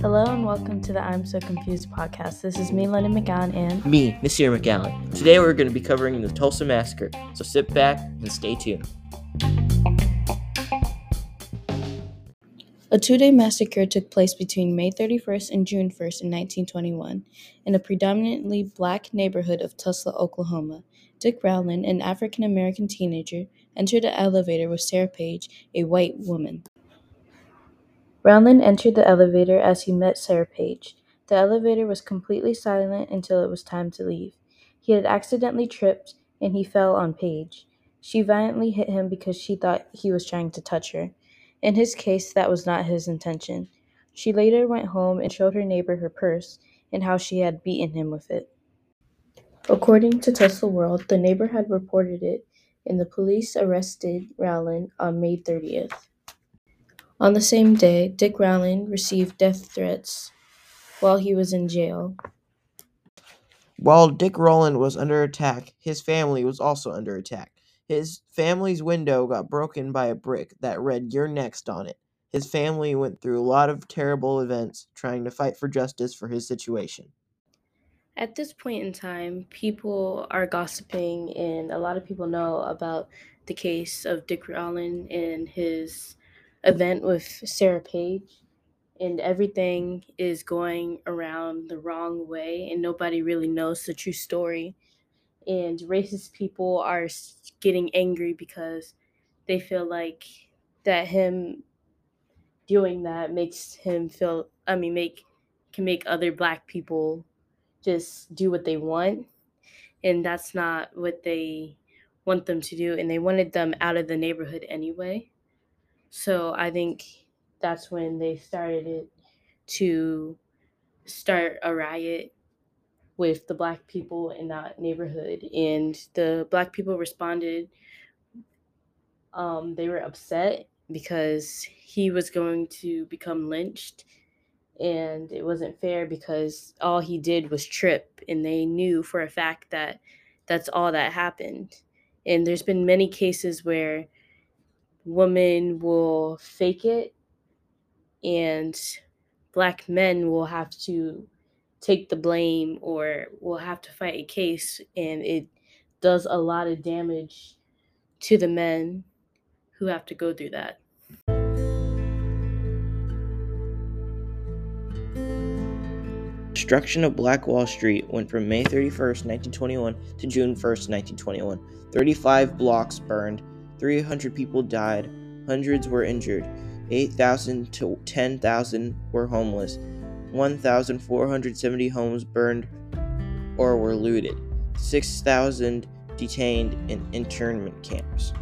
Hello and welcome to the I'm So Confused podcast. This is me, Londyn McGowan, and me, Nasir McGowan. Today we're going to be covering the Tulsa Massacre, so sit back and stay tuned. A two day massacre took place between May 31st and June 1st in 1921 in a predominantly black neighborhood of Tulsa, Oklahoma. Dick Rowland, an African American teenager, entered the elevator with Sarah Page, a white woman. Rowland entered the elevator as he met Sarah Page. The elevator was completely silent until it was time to leave. He had accidentally tripped and he fell on Page. She violently hit him because she thought he was trying to touch her. In his case, that was not his intention. She later went home and showed her neighbor her purse and how she had beaten him with it. According to Tulsa World, the neighbor had reported it, and the police arrested Rowland on May 30th. On the same day, Dick Rowland received death threats while he was in jail. While Dick Rowland was under attack, his family was also under attack. His family's window got broken by a brick that read You're Next on it. His family went through a lot of terrible events trying to fight for justice for his situation. At this point in time, people are gossiping, and a lot of people know about the case of Dick Rowland and his event with Sarah Page. And everything is going around the wrong way, and nobody really knows the true story and racist people are getting angry because they feel like that him doing that makes him feel i mean make can make other black people just do what they want. And that's not what they want them to do and they wanted them out of the neighborhood anyway. So i think that's when they started it to start a riot with the black people in that neighborhood and the black people responded um, they were upset because he was going to become lynched and it wasn't fair because all he did was trip and they knew for a fact that that's all that happened. And there's been many cases where women will fake it and black men will have to take the blame or will have to fight a case and it does a lot of damage to the men who have to go through that. Destruction of Black Wall Street went from May 31st, 1921 to June 1st, 1921. 35 blocks burned, 300 people died, hundreds were injured, 8,000 to 10,000 were homeless, 1,470 homes burned or were looted, 6,000 detained in internment camps.